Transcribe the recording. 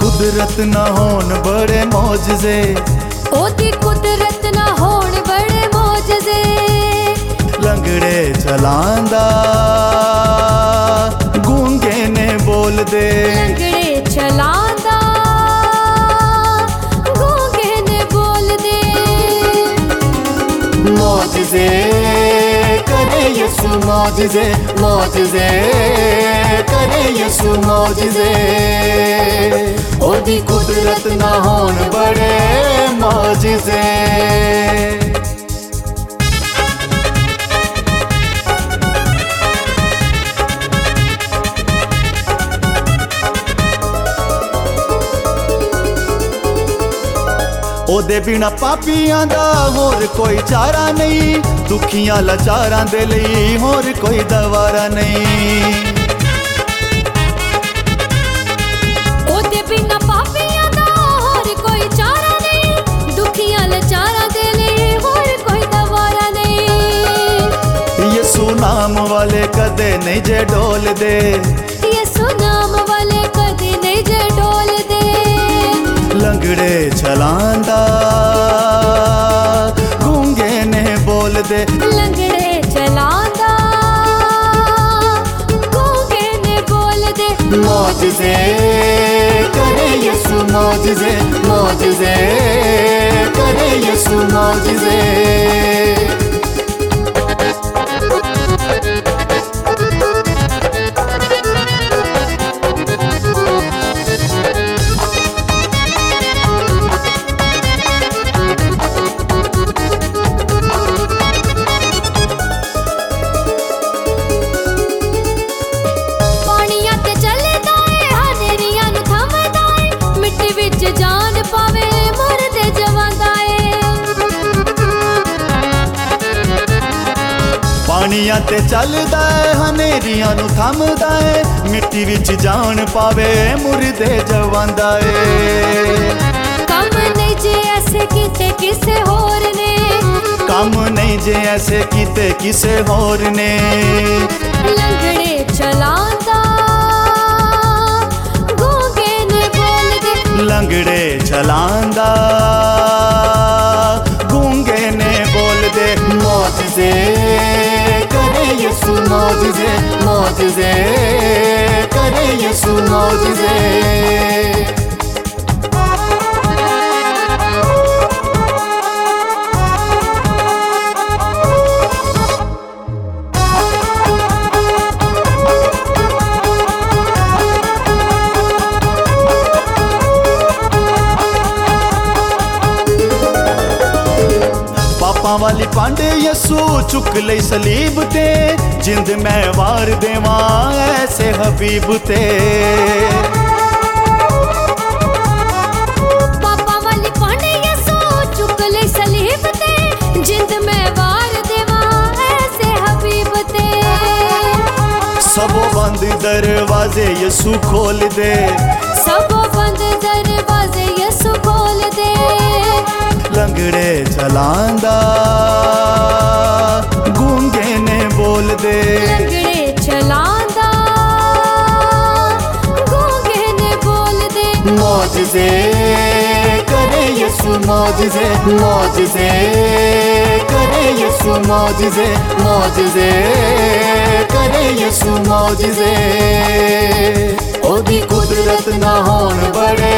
قدرت نہ ہون بڑے موجے قدرت نہ ہون بڑے موجے لگڑے چلانا گونگے نے دے موجزے کرے یسو موجزے موجزے کرے یشو موجزے دی قدرت نہ بڑے معجزے او دے بنا پاپیاں دا ہور کوئی چارہ نہیں دکھیاں دکھیا دے لئی ہور کوئی دوارہ نہیں دکھا دے سنا والے کد نہیں جنام والے کد نجل لگڑے چلان کھولتے لگڑے چلانا بولتے کرے یسو موجزے موجزے کرے یسو موجزے چلتا ہے تھام مٹی جان پاوے مری کس ہو جی ایسے کسی ہوگڑے چلانا موجزے موجزے کرے یسو موجزے والی پانڈ یسو چگلے سلیب تے جی وار داں حبیب تاپا والی پانڈو چگلے سلیب جائ دبیبتے سب بند دروازے یسو گول دے سب بند دروازے یسو گول لگڑے چلانا گولدے چلان ماجدے کرے یسو ماجدے ماجدے کرے یسو ماجے ماجدے کرے جسو او دی قدرت نہ ہون بڑے